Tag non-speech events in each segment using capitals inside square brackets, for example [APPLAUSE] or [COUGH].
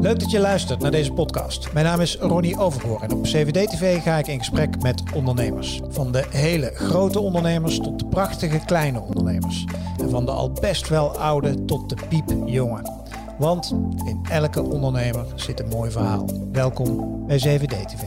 Leuk dat je luistert naar deze podcast. Mijn naam is Ronnie Overgoor en op CVD-TV ga ik in gesprek met ondernemers. Van de hele grote ondernemers tot de prachtige kleine ondernemers. En van de al best wel oude tot de piepjonge. Want in elke ondernemer zit een mooi verhaal. Welkom bij CVD-TV.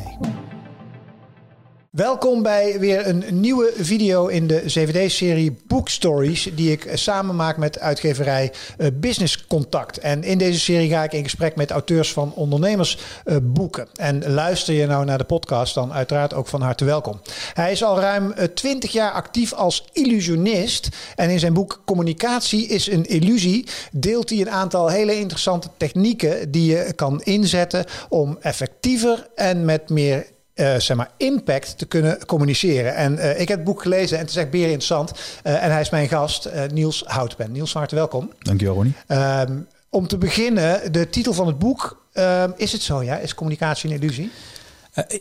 Welkom bij weer een nieuwe video in de CVD-serie Book Stories, die ik samen maak met uitgeverij uh, Business Contact. En in deze serie ga ik in gesprek met auteurs van ondernemersboeken. Uh, en luister je nou naar de podcast, dan uiteraard ook van harte welkom. Hij is al ruim 20 uh, jaar actief als illusionist. En in zijn boek Communicatie is een illusie deelt hij een aantal hele interessante technieken die je kan inzetten om effectiever en met meer uh, zeg maar, impact te kunnen communiceren. En uh, ik heb het boek gelezen en het is echt beer interessant. Uh, en hij is mijn gast, Niels Houtpen. Niels, van harte welkom. Dankjewel, Ronnie. Um, om te beginnen, de titel van het boek. Um, is het zo, ja? Is communicatie een illusie?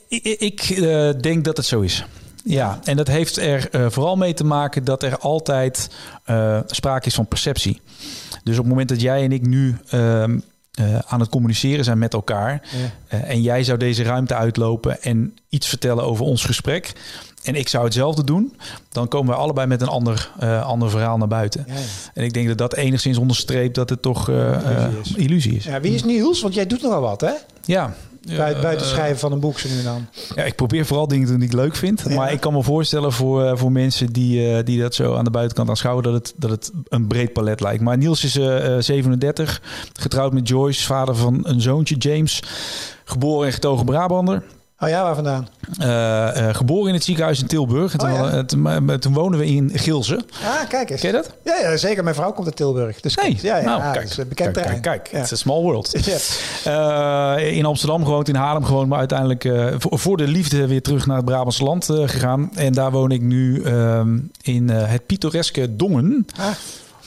ik, ik denk dat het zo is. Ja, en dat heeft er vooral mee te maken dat er altijd sprake is van perceptie. Dus op het moment dat jij en ik nu um, uh, aan het communiceren zijn met elkaar. Ja. Uh, en jij zou deze ruimte uitlopen en iets vertellen over ons gesprek. En ik zou hetzelfde doen. Dan komen we allebei met een ander, uh, ander verhaal naar buiten. Ja, ja. En ik denk dat dat enigszins onderstreept dat het toch illusie is. illusie is. Ja, wie is Niels? Want jij doet nogal wat, hè? Ja, Buiten, buiten schrijven van een boek zo nu en dan. Ja, ik probeer vooral dingen te doen die ik leuk vind. Ja. Maar ik kan me voorstellen voor, voor mensen die, uh, die dat zo aan de buitenkant aanschouwen... dat het, dat het een breed palet lijkt. Maar Niels is uh, 37, getrouwd met Joyce, vader van een zoontje James. Geboren en getogen Brabander. Oh ja, waar vandaan? Uh, uh, geboren in het ziekenhuis in Tilburg. En oh, toen, ja. toen, toen woonden we in Gilze. Ah, kijk eens. Ken je dat? Ja, ja zeker. Mijn vrouw komt uit Tilburg. Dus hey, ja, ja, nou, kijk, bekend kijk, kijk, kijk. It's a small world. [LAUGHS] In Amsterdam gewoond, in Haarlem gewoond, maar uiteindelijk voor, voor, de liefde weer terug naar het Brabantse land gegaan. En daar woon ik nu ehm, in het pittoreske Dongen. Ah.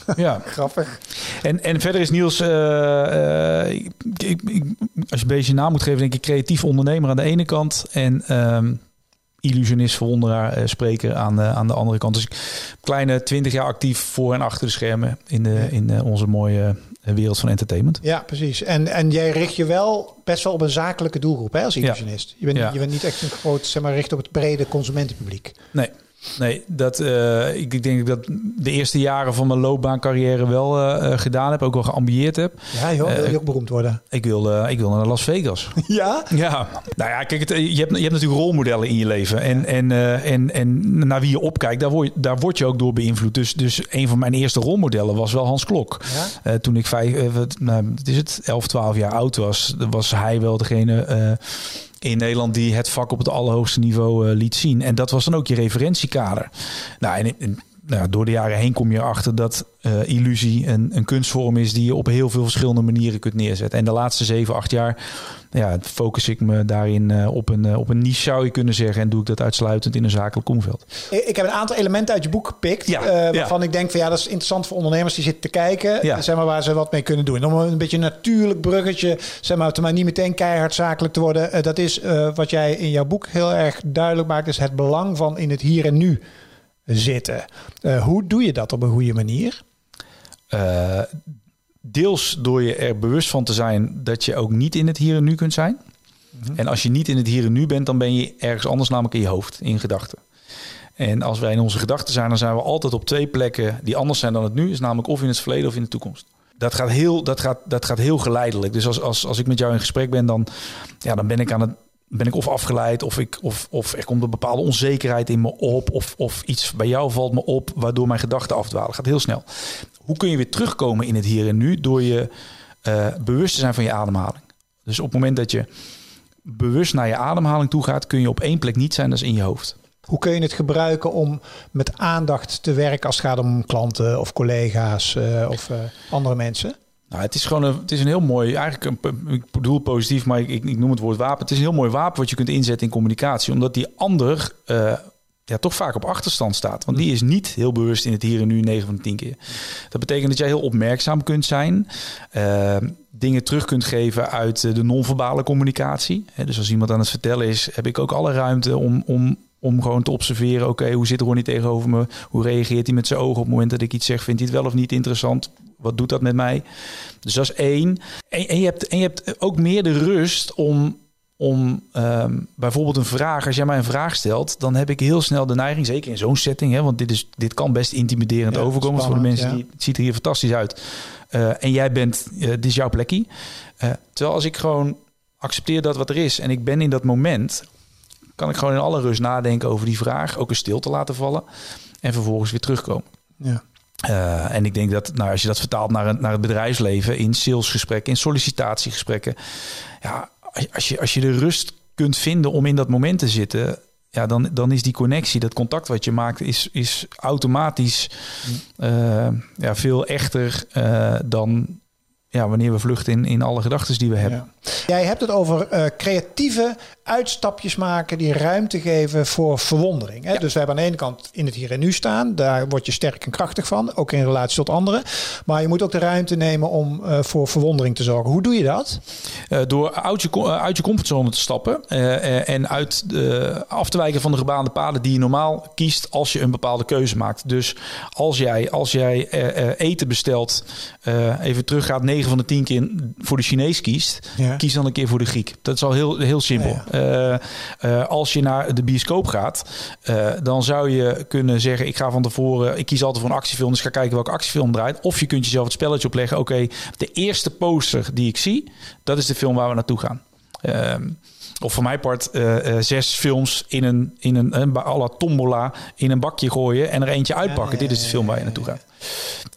[LAUGHS] Ja, grappig. En, en verder is Niels, uh, uh, ik, ik, ik, als je een beetje naam moet geven, denk ik creatief ondernemer aan de ene kant en um, illusionist, verwonderaar, uh, spreker aan de, aan de andere kant. Dus kleine twintig jaar actief voor en achter de schermen in, de, in onze mooie wereld van entertainment. Ja, precies. En, en jij richt je wel best wel op een zakelijke doelgroep hè, als illusionist. Ja. Je, bent, ja. je bent niet echt een groot, zeg maar, richt op het brede consumentenpubliek. Nee. Nee, dat, uh, ik, ik denk dat de eerste jaren van mijn loopbaancarrière wel uh, gedaan heb. Ook wel geambieerd heb. Ja joh, wil je ook beroemd worden? Ik wil, ik wil naar Las Vegas. [LAUGHS] Ja? Ja. Nou ja, kijk, het, je, hebt, je hebt natuurlijk rolmodellen in je leven. En, en, en, en naar wie je opkijkt, daar word, daar word je ook door beïnvloed. Dus, dus een van mijn eerste rolmodellen was wel Hans Klok. Ja? toen ik vijf, nou, wat is het, 11, 12 jaar oud was, was hij wel degene in Nederland die het vak op het allerhoogste niveau uh, liet zien. En dat was dan ook je referentiekader. Nou, en, en nou, door de jaren heen kom je erachter dat uh, illusie een, een kunstvorm is die je op heel veel verschillende manieren kunt neerzetten. En de laatste zeven, acht jaar ja, focus ik me daarin uh, op, een, uh, op een niche, zou je kunnen zeggen. En doe ik dat uitsluitend in een zakelijk omveld. Ik heb een aantal elementen uit je boek gepikt. Ja, waarvan ja. ik denk van ja, dat is interessant voor ondernemers die zitten te kijken. Ja. Zeg maar, waar ze wat mee kunnen doen. Om een beetje een natuurlijk bruggetje, zeg maar, te maar niet meteen keihard zakelijk te worden. dat is wat jij in jouw boek heel erg duidelijk maakt. Is het belang van in het hier en nu zitten. Uh, hoe doe je dat op een goede manier? Uh, deels door je er bewust van te zijn dat je ook niet in het hier en nu kunt zijn. Mm-hmm. En als je niet in het hier en nu bent, dan ben je ergens anders, namelijk in je hoofd, in gedachten. En als wij in onze gedachten zijn, dan zijn we altijd op twee plekken die anders zijn dan het nu. Is namelijk of in het verleden of in de toekomst. Dat gaat heel, dat gaat, dat gaat heel geleidelijk. Dus als, als, als ik met jou in gesprek ben, dan, ja, dan ben ik aan het ben ik of afgeleid of, ik, of, of er komt een bepaalde onzekerheid in me op. Of, of iets bij jou valt me op waardoor mijn gedachten afdwalen. Gaat heel snel. Hoe kun je weer terugkomen in het hier en nu? Door je uh, bewust te zijn van je ademhaling. Dus op het moment dat je bewust naar je ademhaling toe gaat, kun je op één plek niet zijn, is in je hoofd. Hoe kun je het gebruiken om met aandacht te werken als het gaat om klanten of collega's uh, of uh, andere mensen? Nou, het is gewoon een, het is een heel mooi, eigenlijk een, ik bedoel positief, maar ik, ik, noem het woord wapen. Het is een heel mooi wapen wat je kunt inzetten in communicatie, omdat die ander uh, ja, toch vaak op achterstand staat. Want die is niet heel bewust in het hier en nu 9 van de 10 keer. Dat betekent dat jij heel opmerkzaam kunt zijn, uh, dingen terug kunt geven uit de non-verbale communicatie. Dus als iemand aan het vertellen is, heb ik ook alle ruimte om, om, om gewoon te observeren, oké, hoe zit Ronnie tegenover me? Hoe reageert hij met zijn ogen op het moment dat ik iets zeg? Vindt hij het wel of niet interessant? Wat doet dat met mij? Dus dat is één. En, en je, hebt, en je hebt ook meer de rust om, om ehm, bijvoorbeeld een vraag, als jij mij een vraag stelt, dan heb ik heel snel de neiging, zeker in zo'n setting, hè, want dit, is, dit kan best intimiderend Ja, overkomen voor de mensen ja. die het ziet er hier fantastisch uit. Eh, en jij bent, eh, dit is jouw plekje. Eh, terwijl als ik gewoon accepteer dat wat er is en ik ben in dat moment, kan ik gewoon in alle rust nadenken over die vraag, ook een stilte laten vallen en vervolgens weer terugkomen. Ja. Eh, en ik denk dat nou, als je dat vertaalt naar, een, naar het bedrijfsleven, in salesgesprekken, in sollicitatiegesprekken. Ja, als, je, als je de rust kunt vinden om in dat moment te zitten. Ja, dan, dan is die connectie, dat contact wat je maakt, is, is automatisch eh, ja, veel echter eh, dan ja, wanneer we vluchten in, in alle gedachten die we hebben. Ja. Jij hebt het over creatieve uitstapjes maken die ruimte geven voor verwondering. Hè? Ja. Dus we hebben aan de ene kant in het hier en nu staan. Daar word je sterk en krachtig van, ook in relatie tot anderen. Maar je moet ook de ruimte nemen om eh, voor verwondering te zorgen. Hoe doe je dat? Eh, door uit je, eh, uit je comfortzone te stappen en uit af te wijken van de gebaande paden die je normaal kiest als je een bepaalde keuze maakt. Dus als jij, als jij eten bestelt, even teruggaat, 9 van de 10 keer voor de Chinees kiest, Ja. kies dan een keer voor de Griek. Dat is al heel, heel simpel. Ja, als je naar de bioscoop gaat, eh, dan zou je kunnen zeggen: Ik ga van tevoren, ik kies altijd voor een actiefilm, dus ga kijken welke actiefilm draait. Of je kunt jezelf het spelletje opleggen: Oké, de eerste poster die ik zie, dat is de film waar we naartoe gaan. Ehm, of voor mijn part eh, eh, zes films in een, in een, een à la tombola in een bakje gooien en er eentje uitpakken. ja, Dit is de film waar je naartoe gaat.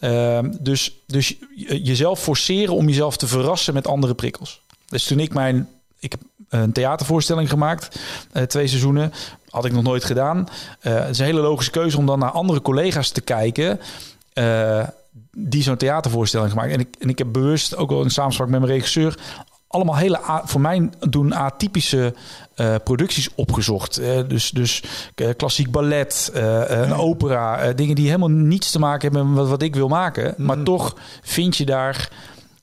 Ehm, dus, dus je- jezelf forceren om jezelf te verrassen met andere prikkels. Dus toen ik mijn... Ik heb een theatervoorstelling gemaakt, eh, twee seizoenen. Had ik nog nooit gedaan. Eh, het is een hele logische keuze om dan naar andere collega's te kijken... eh, die zo'n theatervoorstelling gemaakt. En ik, en ik heb bewust, ook wel in samenspraak met mijn regisseur... allemaal hele, voor mij doen atypische producties opgezocht. Dus dus klassiek ballet, een opera. dingen die helemaal niets te maken hebben met wat, wat ik wil maken. Maar toch vind je daar...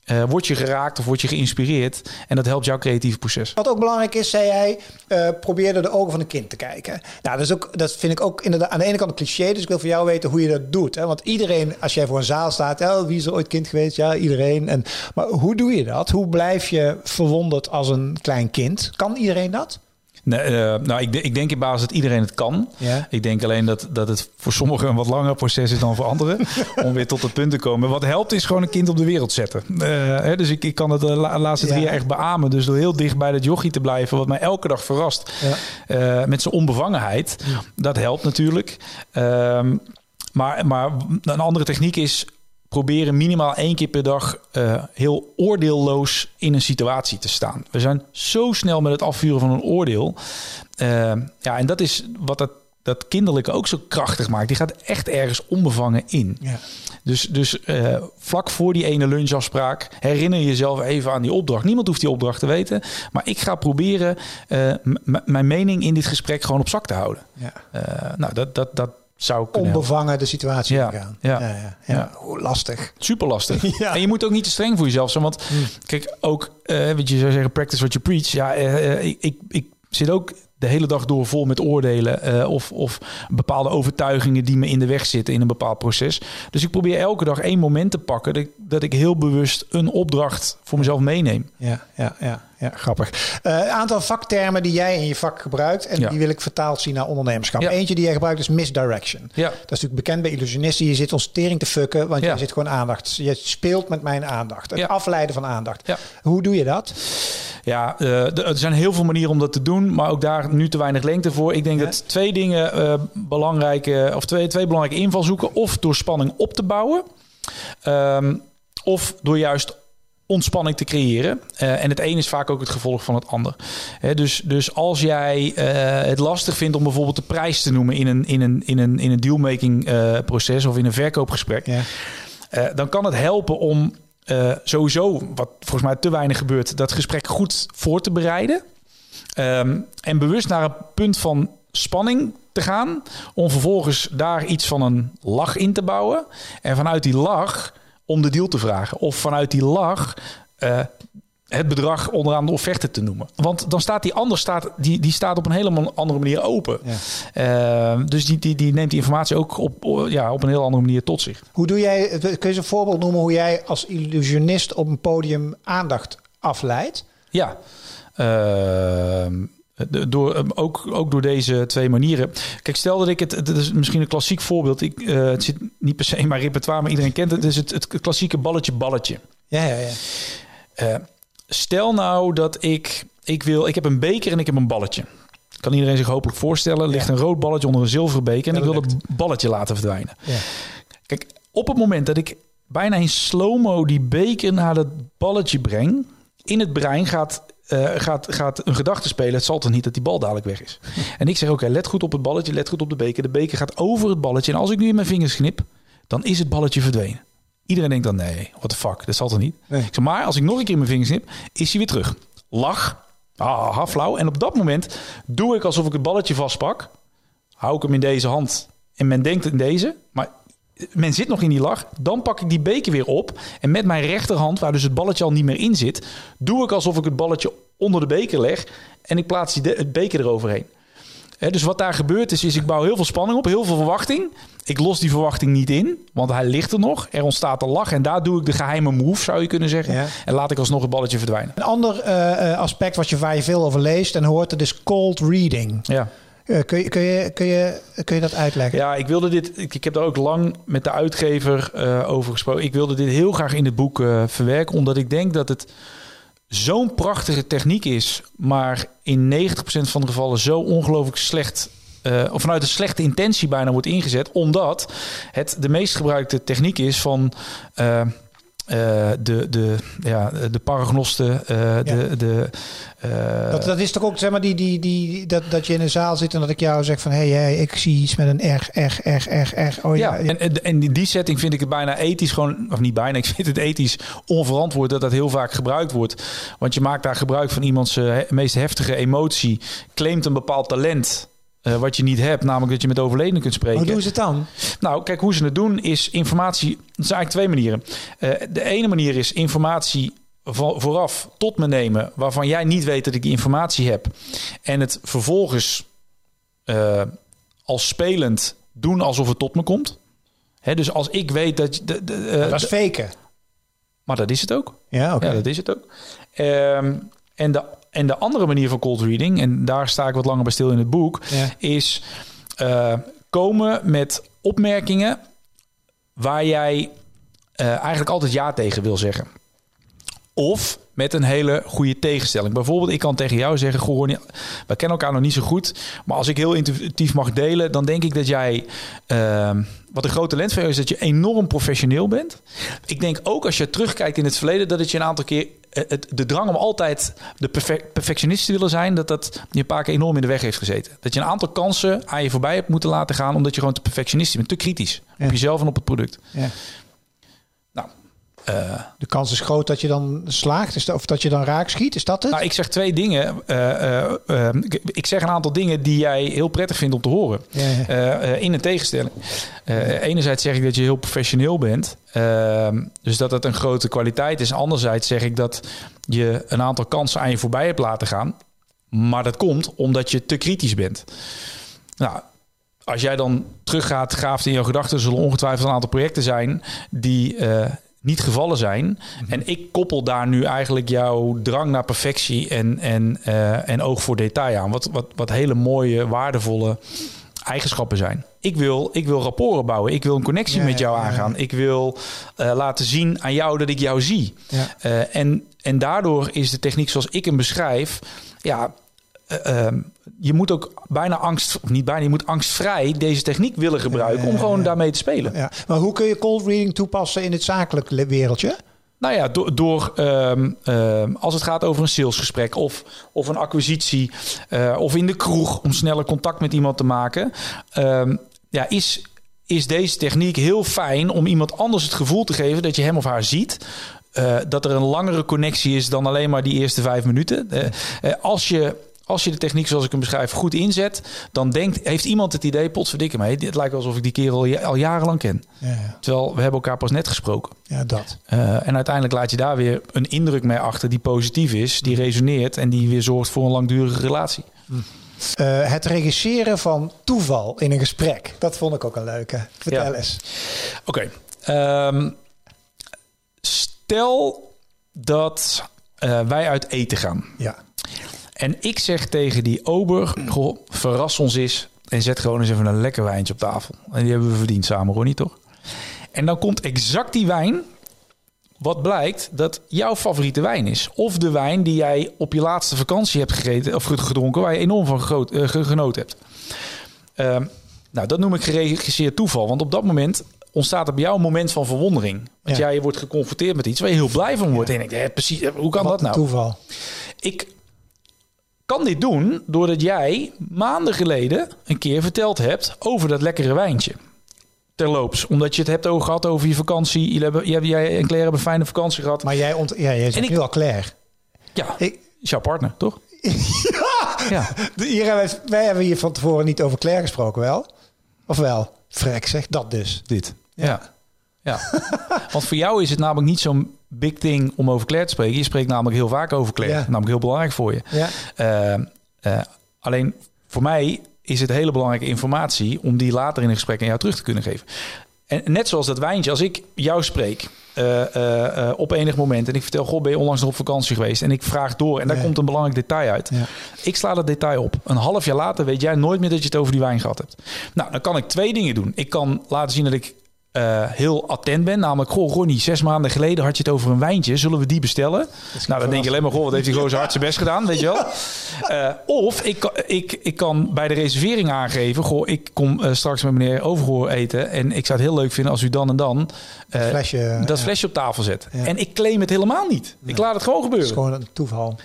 eh word je geraakt of word je geïnspireerd. En dat helpt jouw creatieve proces. Wat ook belangrijk is, zei jij, eh probeer door de ogen van een kind te kijken. Nou, dat, is ook, dat vind ik ook inderdaad aan de ene kant een cliché. Dus ik wil van jou weten hoe je dat doet. Hè? Want iedereen, als jij voor een zaal staat, oh, wie is er ooit kind geweest? Ja, iedereen. En, maar hoe doe je dat? Hoe blijf je verwonderd als een klein kind? Kan iedereen dat? Nee, eh, nou, ik, ik denk in basis dat iedereen het kan. Ja. Ik denk alleen dat, dat het voor sommigen een wat langer proces is dan voor anderen. [LAUGHS] om weer tot het punt te komen. Wat helpt is gewoon een kind op de wereld zetten. Eh, hè, dus ik, ik kan het de la- laatste drie Ja. jaar echt beamen. Dus door heel dicht bij dat jochie te blijven. Wat mij elke dag verrast. Ja. eh, met zijn onbevangenheid. Dat helpt natuurlijk. Ehm, maar, maar een andere techniek is proberen minimaal één keer per dag eh, heel oordeelloos in een situatie te staan. We zijn zo snel met het afvuren van een oordeel. Eh, ja, en dat is wat dat, dat kinderlijke ook zo krachtig maakt. Die gaat echt ergens onbevangen in. Ja. Dus, dus eh, vlak voor die ene lunchafspraak herinner je jezelf even aan die opdracht. Niemand hoeft die opdracht te weten. Maar ik ga proberen mijn mening in dit gesprek gewoon op zak te houden. Ja. Nou, dat, dat, dat zou helpen. Onbevangen de situatie Ja, gaan. ja. ja, ja, ja. Hoe lastig. Super lastig. [LAUGHS] Ja. En je moet ook niet te streng voor jezelf zijn. Want kijk, ook eh wat je zou zeggen, practice what you preach. Ja, eh, eh, ik, ik, ik zit ook de hele dag door vol met oordelen. eh, of, of bepaalde overtuigingen die me in de weg zitten in een bepaald proces. Dus ik probeer elke dag één moment te pakken. Dat ik, dat ik heel bewust een opdracht voor mezelf meeneem. Ja, ja, ja, ja grappig. Eh, Een aantal vaktermen die jij in je vak gebruikt. En Ja. die wil ik vertaald zien naar ondernemerschap. Ja. Eentje die jij gebruikt is misdirection. Ja. Dat is natuurlijk bekend bij illusionisten. Je zit ons tering te fucken, want je zit gewoon aandacht. Je speelt met mijn aandacht. Het afleiden van aandacht. Hoe doe je dat? Ja, eh, er zijn heel veel manieren om dat te doen, maar ook daar nu te weinig lengte voor. Ik denk Ja. dat twee dingen eh, belangrijke, of twee, twee belangrijke invalshoeken, of door spanning op te bouwen, ehm, of door juist ontspanning te creëren. Eh, en het een is vaak ook het gevolg van het ander. Dus, dus als jij eh, het lastig vindt om bijvoorbeeld de prijs te noemen in een, in een, in een, in een dealmaking proces of in een verkoopgesprek, Ja. dan kan het helpen om sowieso, wat volgens mij te weinig gebeurt, dat gesprek goed voor te bereiden. Ehm, en bewust naar een punt van spanning te gaan. Om vervolgens daar iets van een lach in te bouwen. En vanuit die lach om de deal te vragen. Of vanuit die lach eh, het bedrag onderaan de offerte te noemen. Want dan staat die ander staat, die, die staat op een helemaal andere manier open. Ja. Uh, dus die, die, die neemt die informatie ook op, ja, op een heel andere manier tot zich. Hoe doe jij, kun je eens een voorbeeld noemen hoe jij als illusionist op een podium aandacht afleidt? Ja. Uh, door, ook, ook door deze twee manieren. Kijk, stel dat ik het, het is misschien een klassiek voorbeeld. Ik, uh, het zit niet per se in mijn repertoire, maar iedereen kent het. Het is het, het klassieke balletje-balletje. Ja, ja, ja. Uh, stel nou dat ik, ik wil, ik heb een beker en ik heb een balletje. Kan iedereen zich hopelijk voorstellen. Er ligt ja. een rood balletje onder een zilveren beker en ik wil het balletje laten verdwijnen. Ja. Kijk, op het moment dat ik bijna in slow-mo die beker naar dat balletje breng, in het brein gaat uh, gaat, gaat een gedachte spelen. Het zal toch niet dat die bal dadelijk weg is. [LAUGHS] en ik zeg, oké, let goed op het balletje, let goed op de beker. De beker gaat over het balletje. En als ik nu in mijn vingers knip, dan is het balletje verdwenen. Iedereen denkt dan, nee, what the fuck, dat zal toch niet? Nee. Ik zeg, maar als ik nog een keer in mijn vingers knip, is hij weer terug. Lach, ah, flauw. En op dat moment doe ik alsof ik het balletje vastpak. Hou ik hem in deze hand. En men denkt in deze, maar men zit nog in die lach. Dan pak ik die beker weer op. En met mijn rechterhand, waar dus het balletje al niet meer in zit, doe ik alsof ik het balletje onder de beker leg. En ik plaats die het beker eroverheen. He, dus wat daar gebeurt is, is ik bouw heel veel spanning op, heel veel verwachting. Ik los die verwachting niet in, want hij ligt er nog. Er ontstaat een lach en daar doe ik de geheime move, zou je kunnen zeggen. Ja. En laat ik alsnog het balletje verdwijnen. Een ander uh, aspect wat je, waar je veel over leest en hoort, dat is cold reading. Ja. Uh, kun, je, je, dat uitleggen? Ja, ik wilde dit. Ik, heb daar ook lang met de uitgever uh, over gesproken. Ik wilde dit heel graag in het boek uh, verwerken, omdat ik denk dat het zo'n prachtige techniek is, maar in 90% van de gevallen zo ongelooflijk slecht. Of vanuit een slechte intentie bijna wordt ingezet, omdat het de meest gebruikte techniek is van uh, uh, de, de, ja, de paragnosten, ja. de, de, dat, dat is toch ook, zeg maar, die, die, die, dat, dat je in een zaal zit en dat ik jou zeg van... hé, hey, hey, ik zie iets met een R, R, R, R, R. Oh, ja, ja, en, en in die setting vind ik het bijna ethisch gewoon... of niet bijna, [LAUGHS] ik vind het ethisch onverantwoord dat dat heel vaak gebruikt wordt. Want je maakt daar gebruik van iemands meest heftige emotie... claimt een bepaald talent... Uh, wat je niet hebt, namelijk dat je met overledenen kunt spreken. Hoe doen ze het dan? Nou, kijk, hoe ze het doen is informatie... Dat zijn eigenlijk twee manieren. Uh, de ene manier is informatie vooraf tot me nemen... waarvan jij niet weet dat ik die informatie heb. En het vervolgens uh, als spelend doen alsof het tot me komt. Hè, dus als ik weet dat... De, de, dat is faken. Maar dat is het ook. Ja, oké. Ja, dat is het ook. Um, en de en de andere manier van cold reading, en daar sta ik wat langer bij stil in het boek, ja. is uh, komen met opmerkingen waar jij uh, eigenlijk altijd ja tegen wil zeggen. Of met een hele goede tegenstelling. Bijvoorbeeld, ik kan tegen jou zeggen: Goh, we kennen elkaar nog niet zo goed. Maar als ik heel intuïtief mag delen, dan denk ik dat jij. Uh, wat een groot talent van jou is, dat je enorm professioneel bent. Ik denk ook als je terugkijkt in het verleden, dat het je een aantal keer. Het, de drang om altijd de perfect, perfectionist te willen zijn, dat dat je een paar keer enorm in de weg heeft gezeten. Dat je een aantal kansen aan je voorbij hebt moeten laten gaan, omdat je gewoon te perfectionistisch bent, te kritisch Ja. op jezelf en op het product. Ja. Uh, De kans is groot dat je dan slaagt, is dat, of dat je dan raak schiet. Is dat het? Nou, ik zeg twee dingen. Uh, uh, ik, ik zeg een aantal dingen die jij heel prettig vindt om te horen. Ja, in een tegenstelling. enerzijds zeg ik dat je heel professioneel bent. Ehm, dus dat dat een grote kwaliteit is. Anderzijds zeg ik dat je een aantal kansen aan je voorbij hebt laten gaan. Maar dat komt omdat je te kritisch bent. Nou, als jij dan teruggaat, graaft in jouw gedachten, zullen ongetwijfeld een aantal projecten zijn die niet gevallen zijn. Mm-hmm. En ik koppel daar nu eigenlijk jouw drang naar perfectie en, en, uh, en oog voor detail aan. Wat, wat, wat hele mooie, waardevolle eigenschappen zijn. Ik wil, ik wil rapporten bouwen. Ik wil een connectie Ja, met jou ja, ja. aangaan. Ik wil uh, laten zien aan jou dat ik jou zie. Uh, en, en daardoor is de techniek zoals ik hem beschrijf... Ja, uh, je moet ook bijna angst, of niet bijna, je moet angstvrij deze techniek willen gebruiken om gewoon daarmee te spelen. Ja. Maar hoe kun je cold reading toepassen in het zakelijk le- wereldje? Nou ja, door, door um, um, als het gaat over een salesgesprek of, of een acquisitie uh, of in de kroeg om sneller contact met iemand te maken, um, ja, is, is deze techniek heel fijn om iemand anders het gevoel te geven dat je hem of haar ziet. Uh, dat er een langere connectie is dan alleen maar die eerste vijf minuten. Uh, als je als je de techniek zoals ik hem beschrijf goed inzet, dan denkt, heeft iemand het idee, potverdikke mij, het lijkt alsof ik die kerel al, jarenlang ken. Ja, ja. Terwijl we hebben elkaar pas net gesproken. ja dat. Uh, en uiteindelijk laat je daar weer een indruk mee achter die positief is, die resoneert en die weer zorgt voor een langdurige relatie. Uh, het regisseren van toeval in een gesprek. Dat vond ik ook een leuke. Vertel Ja. eens. Oké. ehm, stel dat eh, wij uit eten gaan. Ja. En ik zeg tegen die ober, goh, verras ons eens en zet gewoon eens even een lekker wijntje op tafel. En die hebben we verdiend samen, Ronnie, toch? En dan komt exact die wijn, wat blijkt dat jouw favoriete wijn is. Of de wijn die jij op je laatste vakantie hebt gegeten of gedronken, waar je enorm van eh, ge- genoten hebt. Ehm, nou, dat noem ik geregisseerd toeval. Want op dat moment ontstaat er bij jou een moment van verwondering. Want Ja. jij wordt geconfronteerd met iets waar je heel blij van wordt. En ik denk, precies, hoe kan Wat dat nou? toeval. Ik kan dit doen doordat jij maanden geleden een keer verteld hebt over dat lekkere wijntje. Terloops, omdat je het hebt over gehad over je vakantie. Jullie hebben, jij, jij en Claire hebben een fijne vakantie gehad. Maar jij, ont ja, jij zegt En ik- nu al Claire. ja, Ik, is jouw partner, toch? [LAUGHS] Ja. hier hebben wij, wij hebben hier van tevoren niet over Claire gesproken, wel? Of wel? Frek zeg, dat dus. Dit. Ja. ja. [LAUGHS] Want voor jou is het namelijk niet zo'n big thing om over Claire te spreken. Je spreekt namelijk heel vaak over Claire. Ja. Namelijk heel belangrijk voor je. Ja. Eh, eh, alleen voor mij is het hele belangrijke informatie om die later in een gesprek aan jou terug te kunnen geven. En net zoals dat wijntje, als ik jou spreek eh, op enig moment en ik vertel, goh, ben je onlangs nog op vakantie geweest? En ik vraag door en daar Ja. komt een belangrijk detail uit. Ja. Ik sla dat detail op. Een half jaar later weet jij nooit meer dat je het over die wijn gehad hebt. Nou, dan kan ik twee dingen doen. Ik kan laten zien dat ik eh, heel attent ben. Namelijk, goh, Ronnie, zes maanden geleden had je het over een wijntje. Zullen we die bestellen? Nou, dan denk je alleen maar, goh, wat heeft gewoon zo hard zijn best gedaan, weet je wel? [LAUGHS] Eh, of ik, kan- ik, ik kan bij de reservering aangeven, goh, ik kom eh, straks met meneer Overgoor eten. En ik zou het heel leuk vinden als u dan en dan flesje, dat flesje op tafel zet. Ja. En ik claim het helemaal niet. Ik laat het gewoon Het gebeuren. is gewoon een toeval.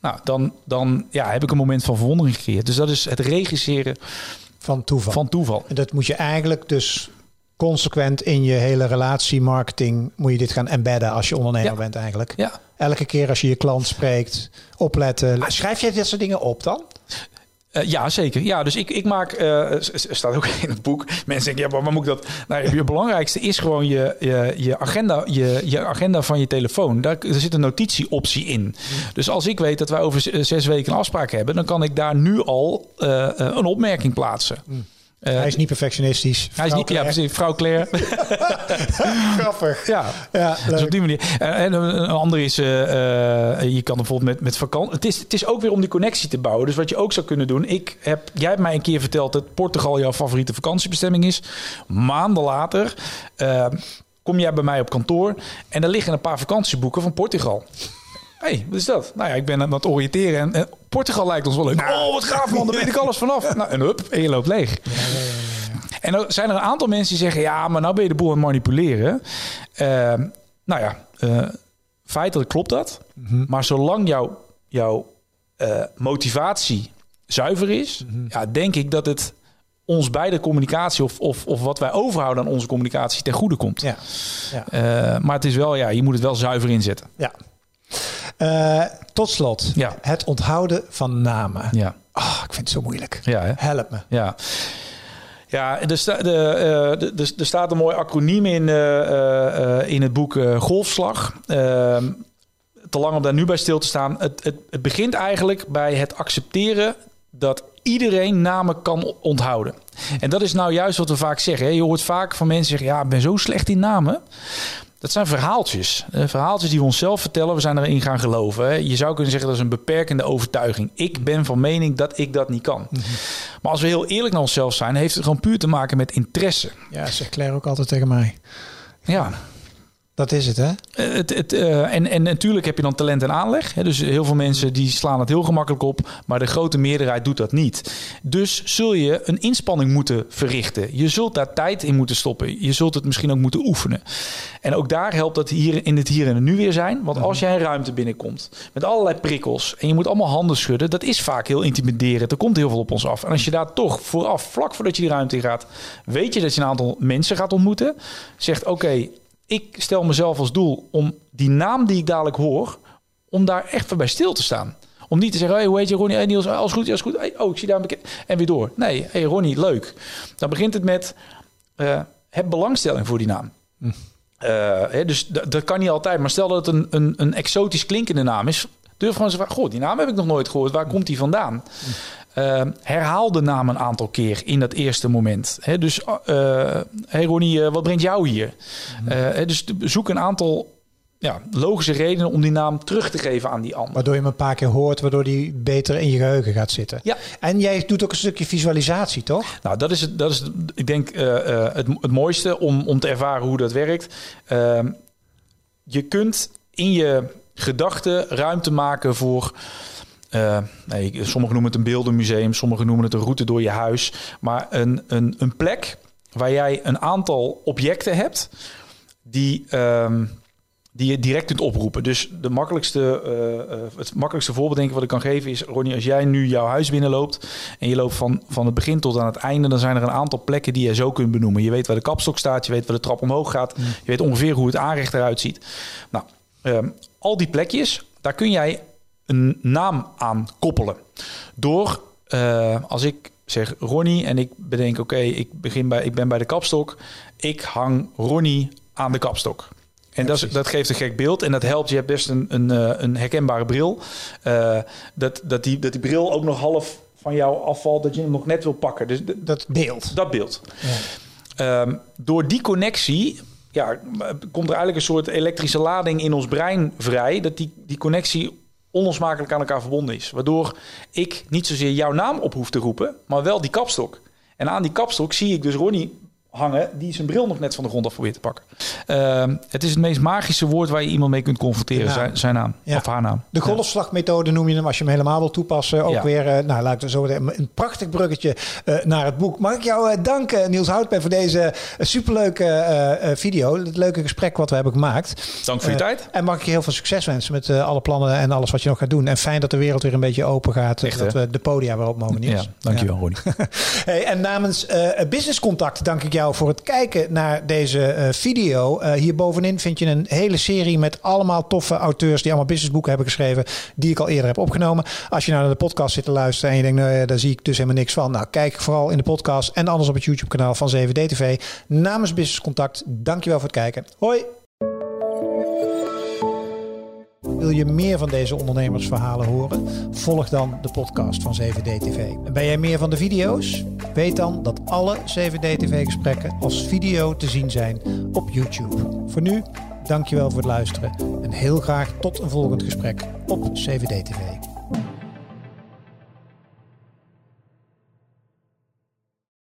Nou, dan, dan ja, heb ik een moment van verwondering gecreëerd. Dus dat is het regisseren Van toeval. van toeval. En dat moet je eigenlijk dus consequent in je hele relatiemarketing moet je dit gaan embedden als je ondernemer Ja. bent eigenlijk. Ja. Elke keer als je je klant spreekt, opletten. Schrijf jij dit soort dingen op dan? Eh, ja, zeker. Ja, dus ik, ik maak, s- staat ook [LAUGHS] in het boek. Mensen denken, ja, maar moet ik dat? Nou, je belangrijkste is gewoon je, je, je, agenda, je, je agenda van je telefoon. Daar er zit een notitieoptie in. Dus als ik weet dat wij over zes weken een afspraak hebben, dan kan ik daar nu al eh, een opmerking plaatsen. Eh, Hij is niet perfectionistisch. hij is niet, ja, precies, vrouw Claire. [LAUGHS] Grappig. ja, Ja, Dus op die manier. En, en een andere is, eh, eh, je kan bijvoorbeeld met, met vakantie. Het is, het is ook weer om die connectie te bouwen. Dus wat je ook zou kunnen doen. Ik heb, jij hebt mij een keer verteld dat Portugal jouw favoriete vakantiebestemming is. Maanden later eh, kom jij bij mij op kantoor en er liggen een paar vakantieboeken van Portugal. Hey, wat is dat? Nou ja, ik ben aan het oriënteren en Portugal lijkt ons wel leuk. Oh, wat gaaf man, daar weet ik alles vanaf. Nou, en hup, en je loopt leeg. En dan zijn er een aantal mensen die zeggen: ja, maar nou ben je de boel aan het manipuleren. Eh, nou ja, eh, feitelijk klopt dat. Maar zolang jouw, jouw eh, motivatie zuiver is, ja, denk ik dat het ons beide communicatie of, of, of wat wij overhouden aan onze communicatie ten goede komt. Ja. Ja. Eh, maar het is wel, ja, je moet het wel zuiver inzetten. ja. Eh, tot slot, Ja. het onthouden van namen. Ja, Ah, ik vind het zo moeilijk. ja, hè? Help me. Ja. Ja, er, sta, de, eh, de, de- er staat een mooi acroniem in, eh, in het boek Golfslag. Ehm, te lang om daar nu bij stil te staan. Het, het, het begint eigenlijk bij het accepteren dat iedereen namen kan onthouden. En dat is nou juist wat we vaak zeggen. Hè. Je hoort vaak van mensen zeggen: Ja, ik ben zo slecht in namen. Dat zijn verhaaltjes. Eh, verhaaltjes die we onszelf vertellen. We zijn erin gaan geloven. Hè. Je zou kunnen zeggen dat is een beperkende overtuiging. Ik ben van mening dat ik dat niet kan. Maar als we heel eerlijk naar onszelf zijn, heeft het gewoon puur te maken met interesse. Ja, zegt Claire ook altijd tegen mij. Ja, Dat is het, hè? Eh, Het, het, eh, en, en natuurlijk heb je dan talent en aanleg. Hè. Dus heel veel mensen die slaan het heel gemakkelijk op. Maar de grote meerderheid doet dat niet. Dus zul je een inspanning moeten verrichten. Je zult daar tijd in moeten stoppen. Je zult het misschien ook moeten oefenen. En ook daar helpt dat hier in het hier en het nu weer zijn. Want als jij een ruimte binnenkomt met allerlei prikkels... en je moet allemaal handen schudden... dat is vaak heel intimiderend. Er komt heel veel op ons af. En als je daar toch vooraf, vlak voordat je die ruimte in gaat... weet je dat je een aantal mensen gaat ontmoeten. Zegt, oké, ik stel mezelf als doel om die naam die ik dadelijk hoor, om daar echt bij stil te staan. Om niet te zeggen, hey, hoe heet je Ronnie? Hey Niels, alles goed, alles goed. Hey, oh, ik zie daar een bekend. En weer door. Nee, hey Ronnie, leuk. Dan begint het met, uh, heb belangstelling voor die naam. Hm. Uh, hè, dus dat kan niet altijd. Maar stel dat het een, een, een exotisch klinkende naam is. Durf gewoon te vragen, goh, die naam heb ik nog nooit gehoord. Waar komt die vandaan? Uh, herhaal de naam een aantal keer in dat eerste moment. He, dus, uh, hey Ronnie, uh, wat brengt jou hier? Uh, dus zoek een aantal ja, logische redenen om die naam terug te geven aan die ander. Waardoor je hem een paar keer hoort, waardoor die beter in je geheugen gaat zitten. Ja. En jij doet ook een stukje visualisatie, toch? Nou, dat is het. Dat is, het, ik denk het, het mooiste om, om te ervaren hoe dat werkt. Ehm, je kunt in je gedachten ruimte maken voor uh, nee, sommigen noemen het een beeldenmuseum, sommigen noemen het een route door je huis. Maar een, een, een plek waar jij een aantal objecten hebt die, um, die je direct kunt oproepen. Dus de makkelijkste, uh, uh, het makkelijkste voorbeeld denk ik wat ik kan geven is... Ronnie, als jij nu jouw huis binnenloopt en je loopt van, van het begin tot aan het einde... dan zijn er een aantal plekken die je zo kunt benoemen. Je weet waar de kapstok staat, je weet waar de trap omhoog gaat... Mm. je weet ongeveer hoe het aanrecht eruit ziet. Nou, um, al die plekjes, daar kun jij een naam aan koppelen. Door, uh, als ik zeg Ronnie en ik bedenk, oké, okay, ik begin bij, ik ben bij de kapstok. Ik hang Ronnie aan de kapstok. En dat, is, dat, geeft een gek beeld en dat helpt. Je hebt best een, een, een herkenbare bril. Uh, dat, dat, die, dat die bril ook nog half van jou afvalt, dat je hem nog net wil pakken. Dus dat beeld. Dat beeld. Ja. Um, door die connectie ja, komt er eigenlijk een soort elektrische lading in ons brein vrij. Dat die, die connectie onlosmakelijk aan elkaar verbonden is. Waardoor ik niet zozeer jouw naam op hoef te roepen, maar wel die kapstok. En aan die kapstok zie ik dus Ronnie hangen die zijn bril nog net van de grond af probeert te pakken. Uh, het is het meest magische woord waar je iemand mee kunt confronteren, zijn, zijn, naam ja. of haar naam. De golfslagmethode noem je hem als je hem helemaal wil toepassen. Ook ja. weer, uh, nou laat ik zo een prachtig bruggetje uh, naar het boek. Mag ik jou uh, danken, Niels Houtpen, voor deze superleuke video. Het leuke gesprek wat we hebben gemaakt. Dank voor je tijd. En mag ik je heel veel succes wensen met alle plannen en alles wat je nog gaat doen. En fijn dat de wereld weer een beetje open gaat. Echt, dat we de podia weer op mogen, Niels. Ja, dankjewel, ja. Ronnie. [LAUGHS] hey, en namens Business Contact dank ik jou voor het kijken naar deze uh, video. Uh, hier bovenin vind je een hele serie met allemaal toffe auteurs die allemaal businessboeken hebben geschreven, die ik al eerder heb opgenomen. Als je nou naar de podcast zit te luisteren en je denkt, nou, daar zie ik dus helemaal niks van. Nou, kijk vooral in de podcast en anders op het YouTube kanaal van 7D TV. Namens Business Contact, dankjewel voor het kijken. Hoi! Wil je meer van deze ondernemersverhalen horen? Volg dan de podcast van 7D TV. En ben jij meer van de video's? Weet dan dat alle 7D TV gesprekken als video te zien zijn op YouTube. Voor nu, dankjewel voor het luisteren en heel graag tot een volgend gesprek op 7D TV.